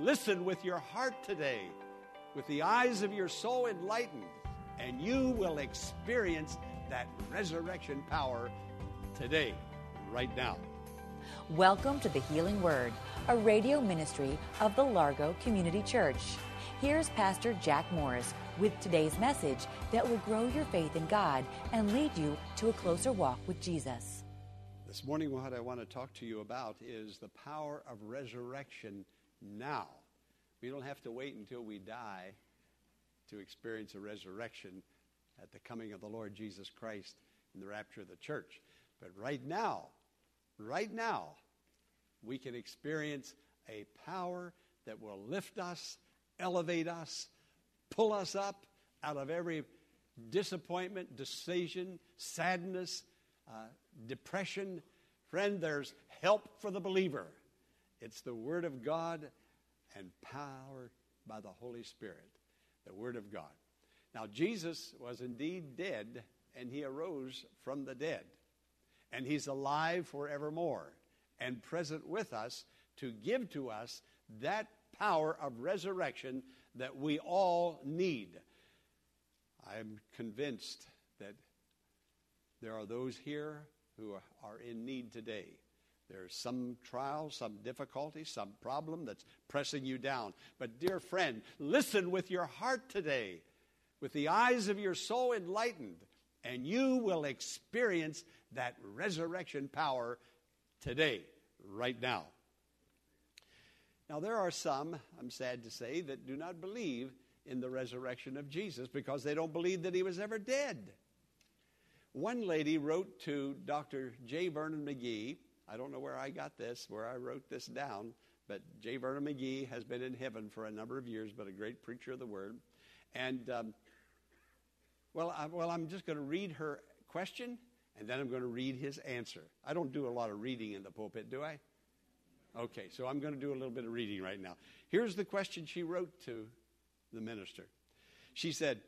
Listen with your heart today, with the eyes of your soul enlightened, and you will experience that resurrection power today, right now. Welcome to the Healing Word, a radio ministry of the Largo Community Church. Here's Pastor Jack Morris with today's message that will grow your faith in God and lead you to a closer walk with Jesus. This morning, what I want to talk to you about is the power of resurrection now. We don't have to wait until we die to experience a resurrection at the coming of the Lord Jesus Christ in the rapture of the church. But right now, right now, we can experience a power that will lift us, elevate us, pull us up out of every disappointment, decision, sadness, uh, depression. Friend, there's help for the believer. It's the Word of God and power by the Holy Spirit, the Word of God. Now, Jesus was indeed dead, and he arose from the dead. And he's alive forevermore and present with us to give to us that power of resurrection that we all need. I'm convinced that there are those here who are in need today there's some trial, some difficulty, some problem that's pressing you down. But, dear friend, listen with your heart today, with the eyes of your soul enlightened, and you will experience that resurrection power today, right now. Now, there are some, I'm sad to say, that do not believe in the resurrection of Jesus because they don't believe that he was ever dead. One lady wrote to Dr. J. Vernon McGee I don't know where I got this, where I wrote this down, but J. Vernon McGee has been in heaven for a number of years, but a great preacher of the word. And, um, well, I, well, I'm just going to read her question, and then I'm going to read his answer. I don't do a lot of reading in the pulpit, do I? Okay, so I'm going to do a little bit of reading right now. Here's the question she wrote to the minister. She said,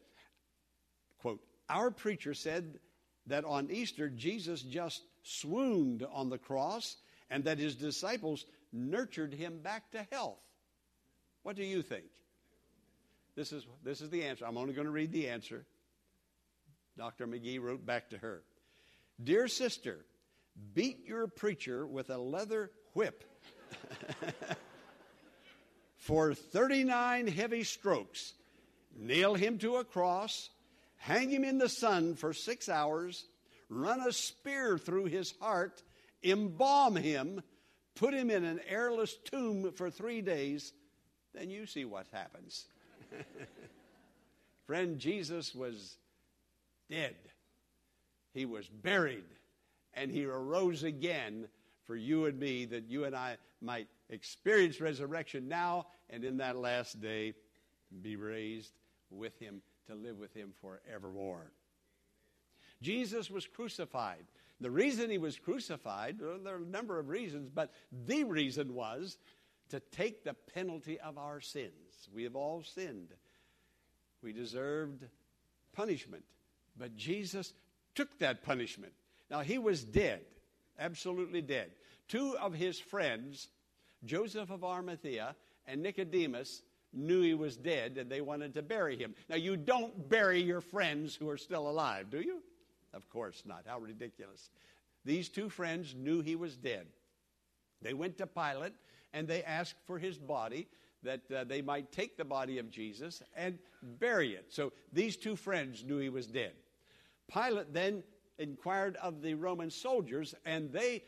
quote, Our preacher said that on Easter, Jesus just swooned on the cross and that his disciples nurtured him back to health. What do you think? This is, this is the answer. I'm only going to read the answer. Dr. McGee wrote back to her Dear sister, beat your preacher with a leather whip for 39 heavy strokes, nail him to a cross, hang him in the sun for six hours, run a spear through his heart, embalm him, put him in an airless tomb for three days, then you see what happens. Friend, Jesus was dead, he was buried, and he arose again for you and me that you and I might experience resurrection now and in that last day be raised with him to live with him forevermore. Jesus was crucified. The reason he was crucified, there are a number of reasons, but the reason was to take the penalty of our sins. We have all sinned. We deserved punishment, but Jesus took that punishment. Now, he was dead, absolutely dead. Two of his friends, Joseph of Arimathea and Nicodemus, knew he was dead and they wanted to bury him. Now, you don't bury your friends who are still alive, do you? Of course not. How ridiculous. These two friends knew he was dead. They went to Pilate and they asked for his body that uh, they might take the body of Jesus and bury it. So these two friends knew he was dead. Pilate then inquired of the Roman soldiers and they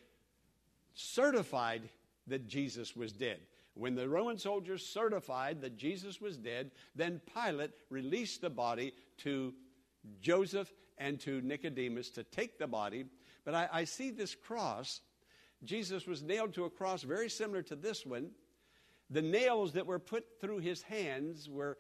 certified that Jesus was dead. When the Roman soldiers certified that Jesus was dead, then Pilate released the body to Joseph and to Nicodemus to take the body. But I, I see this cross. Jesus was nailed to a cross very similar to this one. The nails that were put through his hands were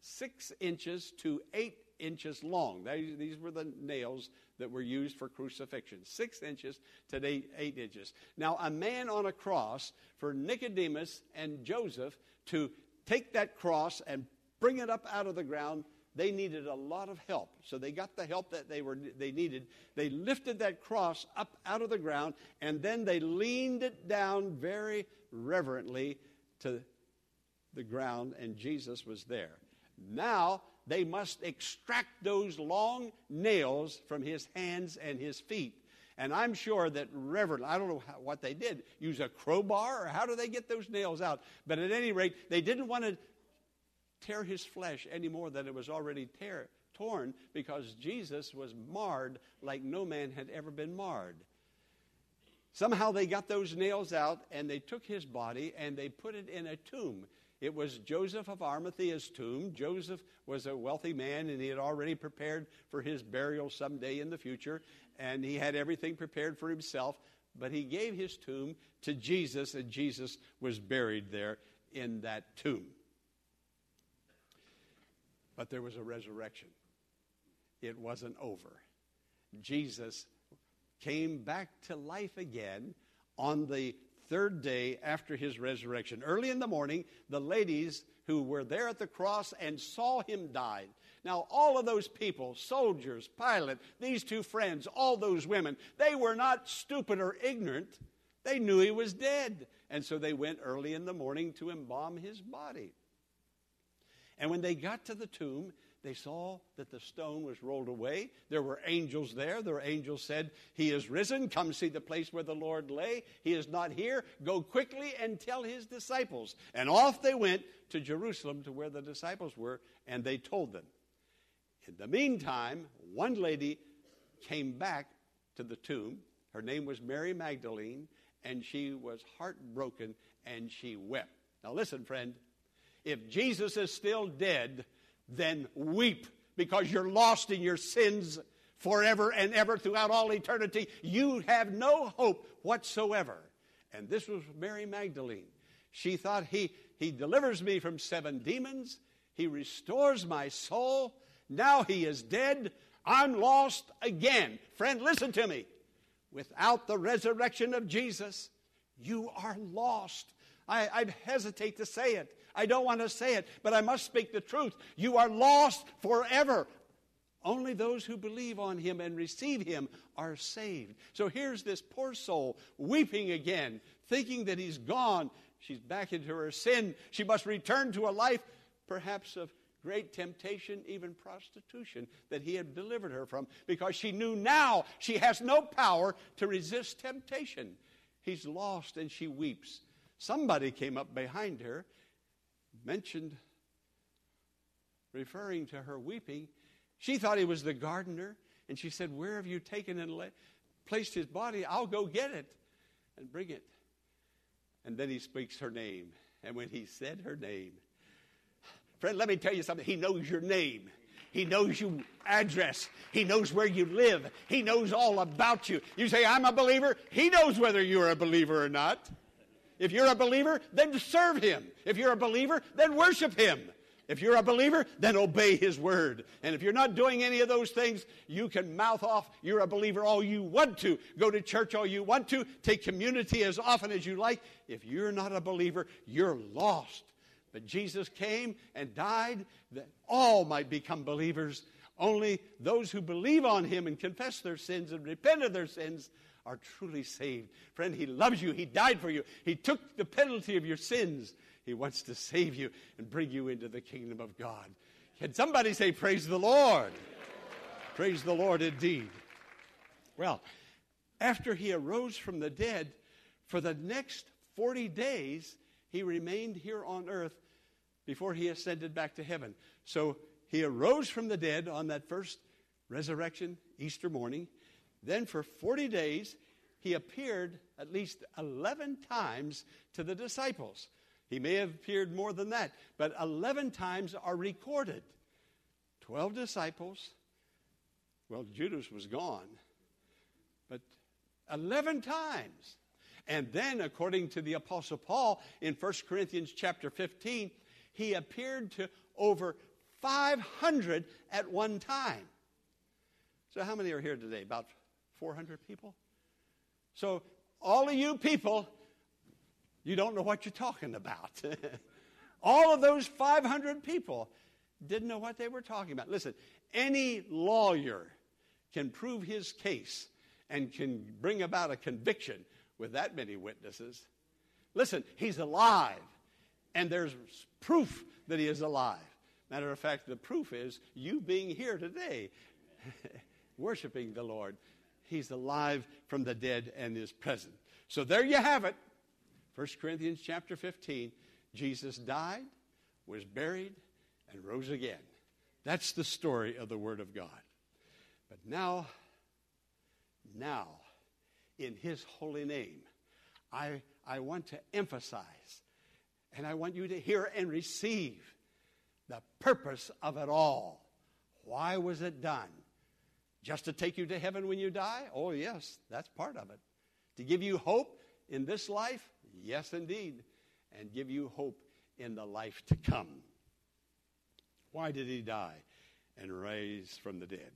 six inches to eight inches long. These were the nails that were used for crucifixion six inches to eight, eight inches. Now, a man on a cross for Nicodemus and Joseph to take that cross and bring it up out of the ground they needed a lot of help. So they got the help that they, were, they needed. They lifted that cross up out of the ground, and then they leaned it down very reverently to the ground, and Jesus was there. Now they must extract those long nails from his hands and his feet. And I'm sure that Reverend, I don't know how, what they did, use a crowbar or how do they get those nails out? But at any rate, they didn't want to tear his flesh any more than it was already tear, torn because Jesus was marred like no man had ever been marred. Somehow they got those nails out and they took his body and they put it in a tomb. It was Joseph of Arimathea's tomb. Joseph was a wealthy man and he had already prepared for his burial someday in the future, and he had everything prepared for himself. But he gave his tomb to Jesus, and Jesus was buried there in that tomb. But there was a resurrection, it wasn't over. Jesus came back to life again on the third day after his resurrection. Early in the morning, the ladies who were there at the cross and saw him die. Now, all of those people, soldiers, Pilate, these two friends, all those women, they were not stupid or ignorant. They knew he was dead. And so they went early in the morning to embalm his body. And when they got to the tomb, they saw that the stone was rolled away. There were angels there. Their angels said, He is risen. Come see the place where the Lord lay. He is not here. Go quickly and tell his disciples. And off they went to Jerusalem to where the disciples were, and they told them. In the meantime, one lady came back to the tomb. Her name was Mary Magdalene, and she was heartbroken and she wept. Now, listen, friend. If Jesus is still dead, then weep because you're lost in your sins forever and ever throughout all eternity. You have no hope whatsoever. And this was Mary Magdalene. She thought, He, he delivers me from seven demons, He restores my soul. Now He is dead. I'm lost again. Friend, listen to me. Without the resurrection of Jesus, you are lost. I, I hesitate to say it. I don't want to say it, but I must speak the truth. You are lost forever. Only those who believe on him and receive him are saved. So here's this poor soul weeping again, thinking that he's gone. She's back into her sin. She must return to a life, perhaps of great temptation, even prostitution, that he had delivered her from, because she knew now she has no power to resist temptation. He's lost and she weeps. Somebody came up behind her mentioned, referring to her weeping, she thought he was the gardener, and she said, Where have you taken and la- placed his body? I'll go get it and bring it. And then he speaks her name. And when he said her name, friend, let me tell you something. He knows your name. He knows your address. He knows where you live. He knows all about you. You say, I'm a believer. He knows whether you're a believer or not. If you're a believer, then serve him. If you're a believer, then worship him. If you're a believer, then obey his word. And if you're not doing any of those things, you can mouth off you're a believer all you want to. Go to church all you want to. Take community as often as you like. If you're not a believer, you're lost. But Jesus came and died that all might become believers. Only those who believe on him and confess their sins and repent of their sins are truly saved. Friend, He loves you. He died for you. He took the penalty of your sins. He wants to save you and bring you into the kingdom of God. Can somebody say, Praise the Lord? Praise the Lord indeed. Well, after he arose from the dead, for the next 40 days, he remained here on earth before he ascended back to heaven. So he arose from the dead on that first resurrection, Easter morning. Then for 40 days, he appeared at least 11 times to the disciples. He may have appeared more than that, but 11 times are recorded. 12 disciples. Well, Judas was gone, but 11 times. And then, according to the Apostle Paul in 1 Corinthians chapter 15, he appeared to over 500 at one time. So, how many are here today? About 400 people? So, all of you people, you don't know what you're talking about. all of those 500 people didn't know what they were talking about. Listen, any lawyer can prove his case and can bring about a conviction with that many witnesses. Listen, he's alive, and there's proof that he is alive. Matter of fact, the proof is you being here today, worshiping the Lord. He's alive from the dead and is present. So there you have it. 1 Corinthians chapter 15. Jesus died, was buried, and rose again. That's the story of the Word of God. But now, now, in His holy name, I, I want to emphasize and I want you to hear and receive the purpose of it all. Why was it done? Just to take you to heaven when you die? Oh, yes, that's part of it. To give you hope in this life? Yes, indeed. And give you hope in the life to come. Why did he die and rise from the dead?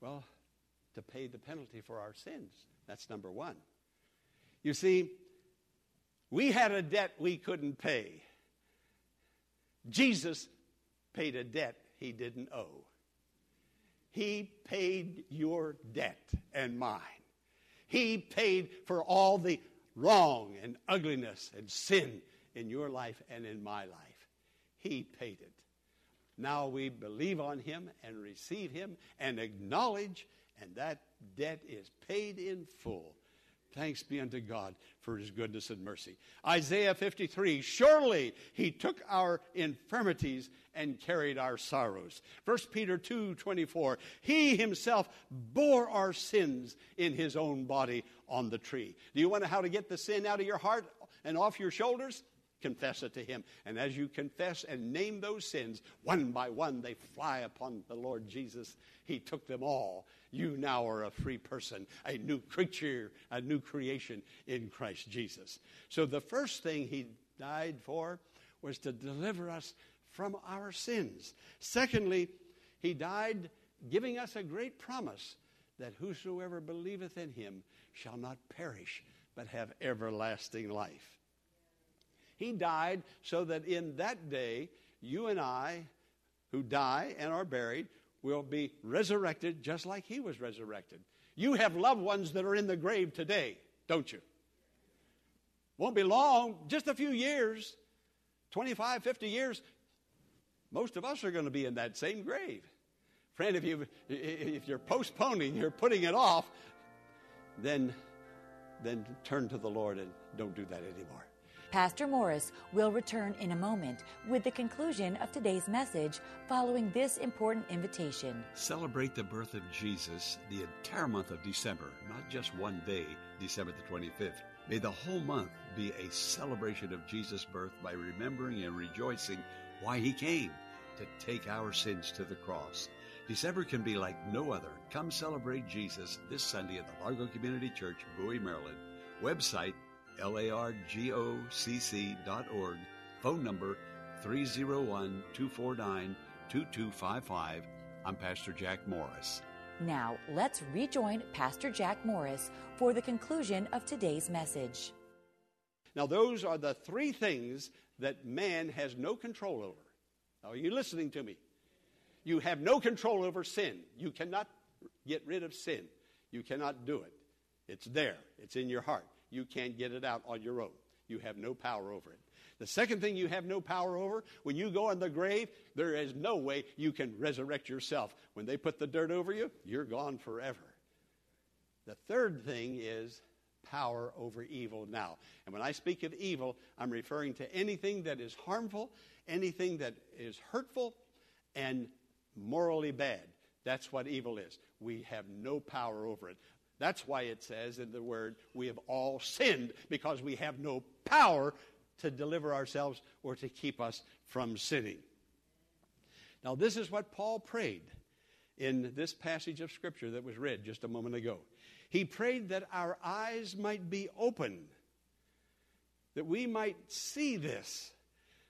Well, to pay the penalty for our sins. That's number one. You see, we had a debt we couldn't pay. Jesus paid a debt he didn't owe. He paid your debt and mine. He paid for all the wrong and ugliness and sin in your life and in my life. He paid it. Now we believe on him and receive him and acknowledge, and that debt is paid in full. Thanks be unto God for his goodness and mercy. Isaiah 53 Surely he took our infirmities and carried our sorrows. 1 Peter 2 24 He himself bore our sins in his own body on the tree. Do you want to know how to get the sin out of your heart and off your shoulders? Confess it to Him. And as you confess and name those sins, one by one they fly upon the Lord Jesus. He took them all. You now are a free person, a new creature, a new creation in Christ Jesus. So the first thing He died for was to deliver us from our sins. Secondly, He died giving us a great promise that whosoever believeth in Him shall not perish, but have everlasting life. He died so that in that day, you and I, who die and are buried, will be resurrected just like he was resurrected. You have loved ones that are in the grave today, don't you? Won't be long, just a few years, 25, 50 years, most of us are going to be in that same grave. Friend, if, you, if you're postponing, you're putting it off, then, then turn to the Lord and don't do that anymore. Pastor Morris will return in a moment with the conclusion of today's message following this important invitation. Celebrate the birth of Jesus the entire month of December, not just one day, December the 25th. May the whole month be a celebration of Jesus' birth by remembering and rejoicing why he came to take our sins to the cross. December can be like no other. Come celebrate Jesus this Sunday at the Largo Community Church, Bowie, Maryland. Website largocc.org. Phone number 301 249 2255. I'm Pastor Jack Morris. Now, let's rejoin Pastor Jack Morris for the conclusion of today's message. Now, those are the three things that man has no control over. Now, are you listening to me? You have no control over sin. You cannot get rid of sin. You cannot do it. It's there, it's in your heart you can't get it out on your own. You have no power over it. The second thing you have no power over, when you go in the grave, there is no way you can resurrect yourself. When they put the dirt over you, you're gone forever. The third thing is power over evil now. And when I speak of evil, I'm referring to anything that is harmful, anything that is hurtful, and morally bad. That's what evil is. We have no power over it. That's why it says in the word, we have all sinned because we have no power to deliver ourselves or to keep us from sinning. Now, this is what Paul prayed in this passage of Scripture that was read just a moment ago. He prayed that our eyes might be open, that we might see this,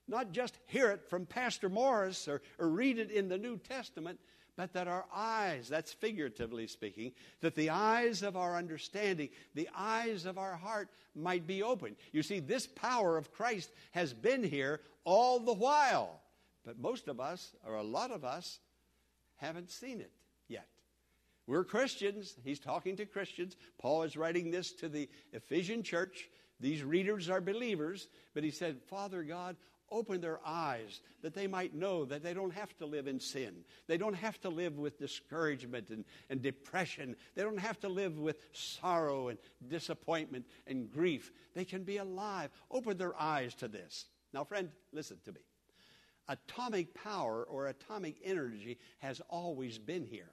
not just hear it from Pastor Morris or, or read it in the New Testament, but that our eyes, that's figuratively speaking, that the eyes of our understanding, the eyes of our heart might be open. You see, this power of Christ has been here all the while, but most of us, or a lot of us, haven't seen it yet. We're Christians. He's talking to Christians. Paul is writing this to the Ephesian church. These readers are believers, but he said, Father God, open their eyes that they might know that they don't have to live in sin. They don't have to live with discouragement and, and depression. They don't have to live with sorrow and disappointment and grief. They can be alive. Open their eyes to this. Now, friend, listen to me. Atomic power or atomic energy has always been here.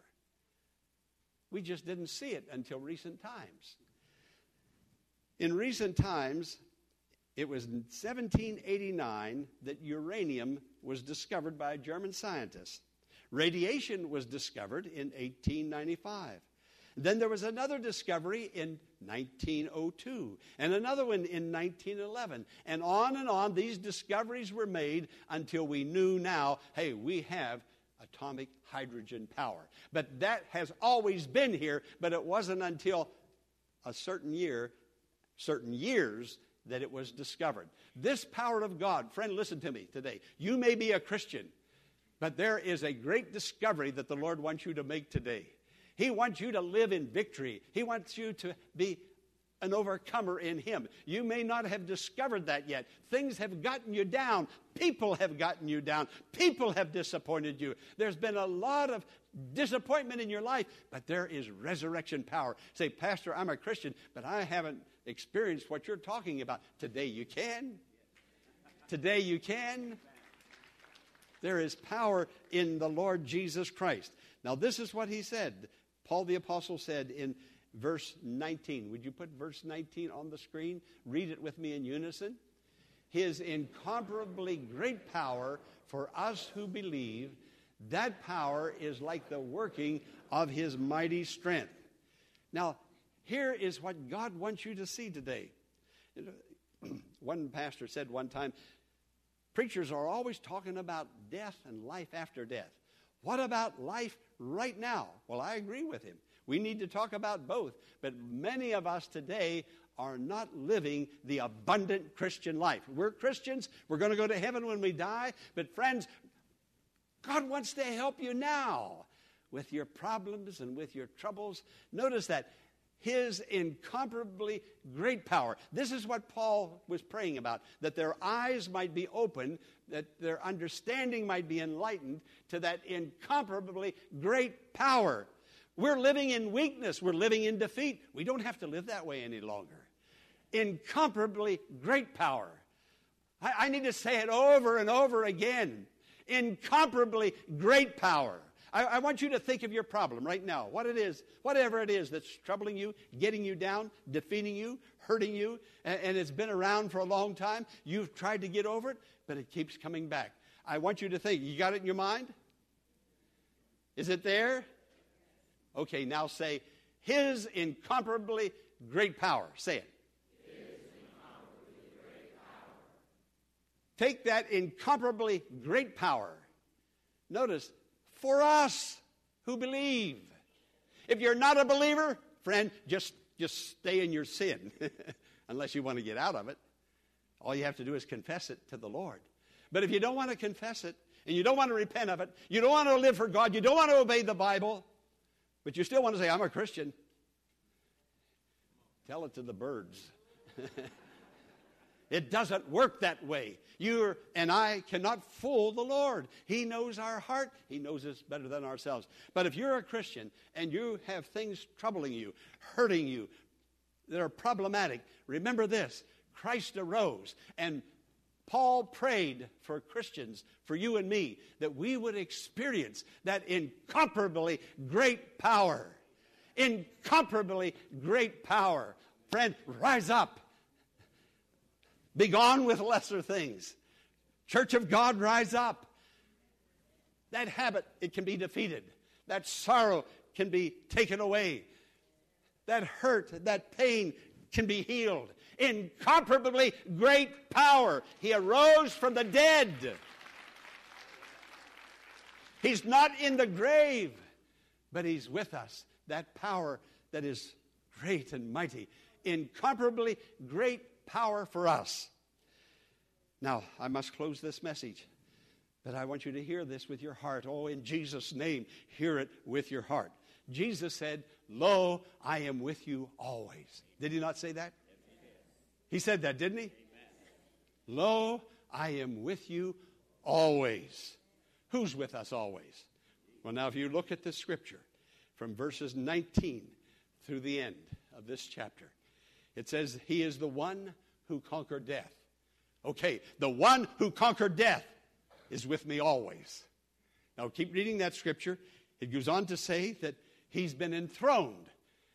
We just didn't see it until recent times. In recent times, it was in 1789 that uranium was discovered by a German scientist. Radiation was discovered in 1895. Then there was another discovery in 1902, and another one in 1911. And on and on, these discoveries were made until we knew now hey, we have atomic hydrogen power. But that has always been here, but it wasn't until a certain year, certain years, that it was discovered. This power of God, friend, listen to me today. You may be a Christian, but there is a great discovery that the Lord wants you to make today. He wants you to live in victory, He wants you to be an overcomer in Him. You may not have discovered that yet. Things have gotten you down. People have gotten you down. People have disappointed you. There's been a lot of disappointment in your life, but there is resurrection power. Say, Pastor, I'm a Christian, but I haven't experienced what you're talking about. Today you can. Today you can. There is power in the Lord Jesus Christ. Now, this is what he said. Paul the Apostle said in verse 19. Would you put verse 19 on the screen? Read it with me in unison. His incomparably great power for us who believe, that power is like the working of his mighty strength. Now, here is what God wants you to see today. One pastor said one time, Preachers are always talking about death and life after death. What about life right now? Well, I agree with him. We need to talk about both. But many of us today are not living the abundant Christian life. We're Christians. We're going to go to heaven when we die. But, friends, God wants to help you now with your problems and with your troubles. Notice that his incomparably great power. This is what Paul was praying about that their eyes might be opened, that their understanding might be enlightened to that incomparably great power. We're living in weakness, we're living in defeat. We don't have to live that way any longer. Incomparably great power. I, I need to say it over and over again. Incomparably great power. I, I, want you to think of your problem right now. What it is, whatever it is that's troubling you, getting you down, defeating you, hurting you, and, and it's been around for a long time. You've tried to get over it, but it keeps coming back. I want you to think. You got it in your mind? Is it there? Okay, now say, His incomparably great power. Say it. Take that incomparably great power. Notice, for us who believe. If you're not a believer, friend, just, just stay in your sin, unless you want to get out of it. All you have to do is confess it to the Lord. But if you don't want to confess it, and you don't want to repent of it, you don't want to live for God, you don't want to obey the Bible, but you still want to say, I'm a Christian, tell it to the birds. It doesn't work that way. You and I cannot fool the Lord. He knows our heart, He knows us better than ourselves. But if you're a Christian and you have things troubling you, hurting you, that are problematic, remember this Christ arose, and Paul prayed for Christians, for you and me, that we would experience that incomparably great power. Incomparably great power. Friend, rise up be gone with lesser things. Church of God, rise up. That habit, it can be defeated. That sorrow can be taken away. that hurt, that pain can be healed. Incomparably great power. He arose from the dead. He's not in the grave, but He's with us. That power that is great and mighty. Incomparably great power for us. Now, I must close this message, but I want you to hear this with your heart. Oh, in Jesus' name, hear it with your heart. Jesus said, Lo, I am with you always. Did he not say that? He said that, didn't he? Lo, I am with you always. Who's with us always? Well, now, if you look at the scripture from verses 19 through the end of this chapter, it says, He is the one who conquered death. Okay, the one who conquered death is with me always. Now, keep reading that scripture. It goes on to say that he's been enthroned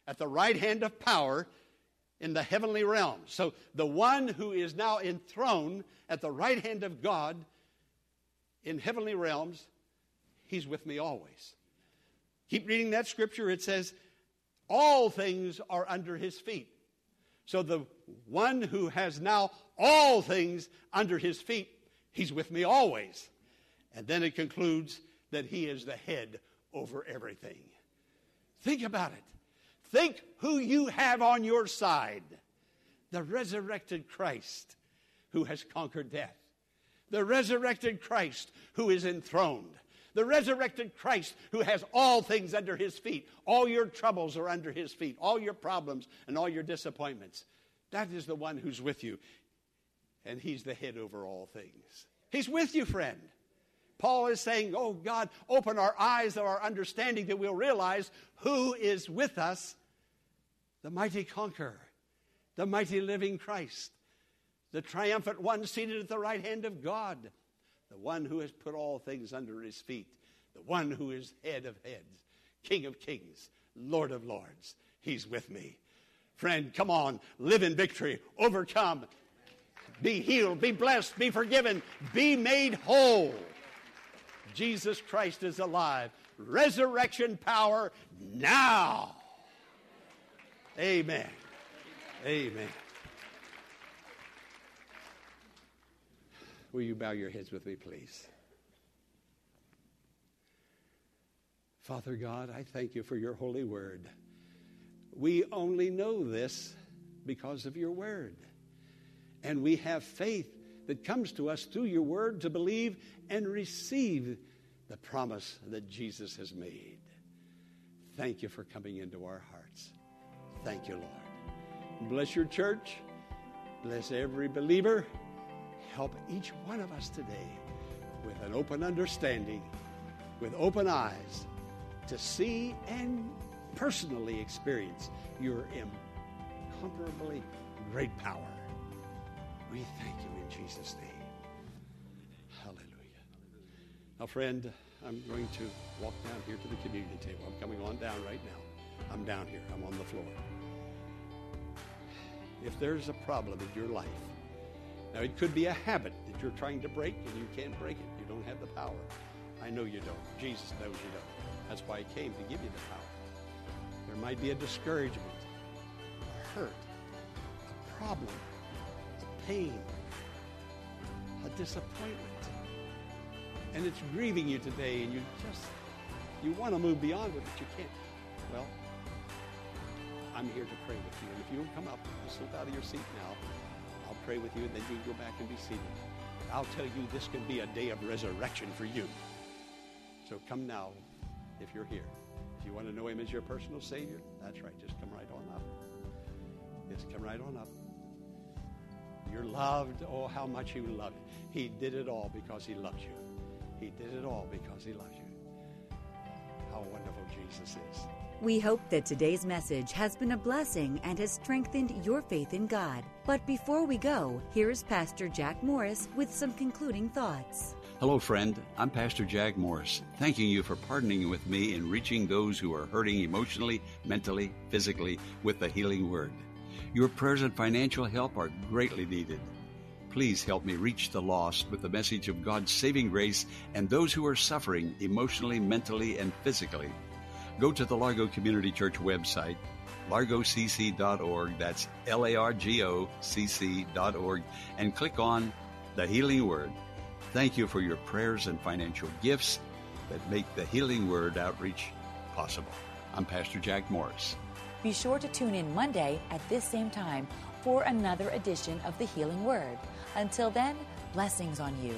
at the right hand of power in the heavenly realm. So, the one who is now enthroned at the right hand of God in heavenly realms, he's with me always. Keep reading that scripture. It says, All things are under his feet. So, the one who has now all things under his feet, he's with me always. And then it concludes that he is the head over everything. Think about it. Think who you have on your side the resurrected Christ who has conquered death, the resurrected Christ who is enthroned. The resurrected Christ who has all things under his feet. All your troubles are under his feet. All your problems and all your disappointments. That is the one who's with you and He's the head over all things. He's with you, friend. Paul is saying, Oh God, open our eyes of our understanding that we'll realize who is with us the mighty conqueror, the mighty living Christ, the triumphant one seated at the right hand of God, the one who has put all things under his feet, the one who is head of heads, King of kings, Lord of lords. He's with me. Friend, come on, live in victory, overcome, be healed, be blessed, be forgiven, be made whole. Jesus Christ is alive. Resurrection power now. Amen. Amen. Will you bow your heads with me, please? Father God, I thank you for your holy word. We only know this because of your word. And we have faith that comes to us through your word to believe and receive the promise that Jesus has made. Thank you for coming into our hearts. Thank you, Lord. Bless your church. Bless every believer. Help each one of us today with an open understanding, with open eyes, to see and personally experience your incomparably great power. We thank you in Jesus' name. Now, friend, I'm going to walk down here to the communion table. I'm coming on down right now. I'm down here, I'm on the floor. If there's a problem in your life, now it could be a habit that you're trying to break and you can't break it. You don't have the power. I know you don't. Jesus knows you don't. That's why he came to give you the power. There might be a discouragement, a hurt, a problem, a pain, a disappointment. And it's grieving you today, and you just, you want to move beyond it, but you can't. Well, I'm here to pray with you. And if you'll come up, just slip out of your seat now. I'll pray with you, and then you can go back and be seated. I'll tell you, this can be a day of resurrection for you. So come now if you're here. If you want to know him as your personal Savior, that's right. Just come right on up. Just come right on up. You're loved. Oh, how much you love. He did it all because he loves you. He did it all because he loves you. How wonderful Jesus is. We hope that today's message has been a blessing and has strengthened your faith in God. But before we go, here's Pastor Jack Morris with some concluding thoughts. Hello, friend. I'm Pastor Jack Morris, thanking you for partnering with me in reaching those who are hurting emotionally, mentally, physically with the healing word. Your prayers and financial help are greatly needed. Please help me reach the lost with the message of God's saving grace and those who are suffering emotionally, mentally, and physically. Go to the Largo Community Church website, largocc.org, that's L A R G O C C.org, and click on the Healing Word. Thank you for your prayers and financial gifts that make the Healing Word outreach possible. I'm Pastor Jack Morris. Be sure to tune in Monday at this same time for another edition of the Healing Word. Until then, blessings on you.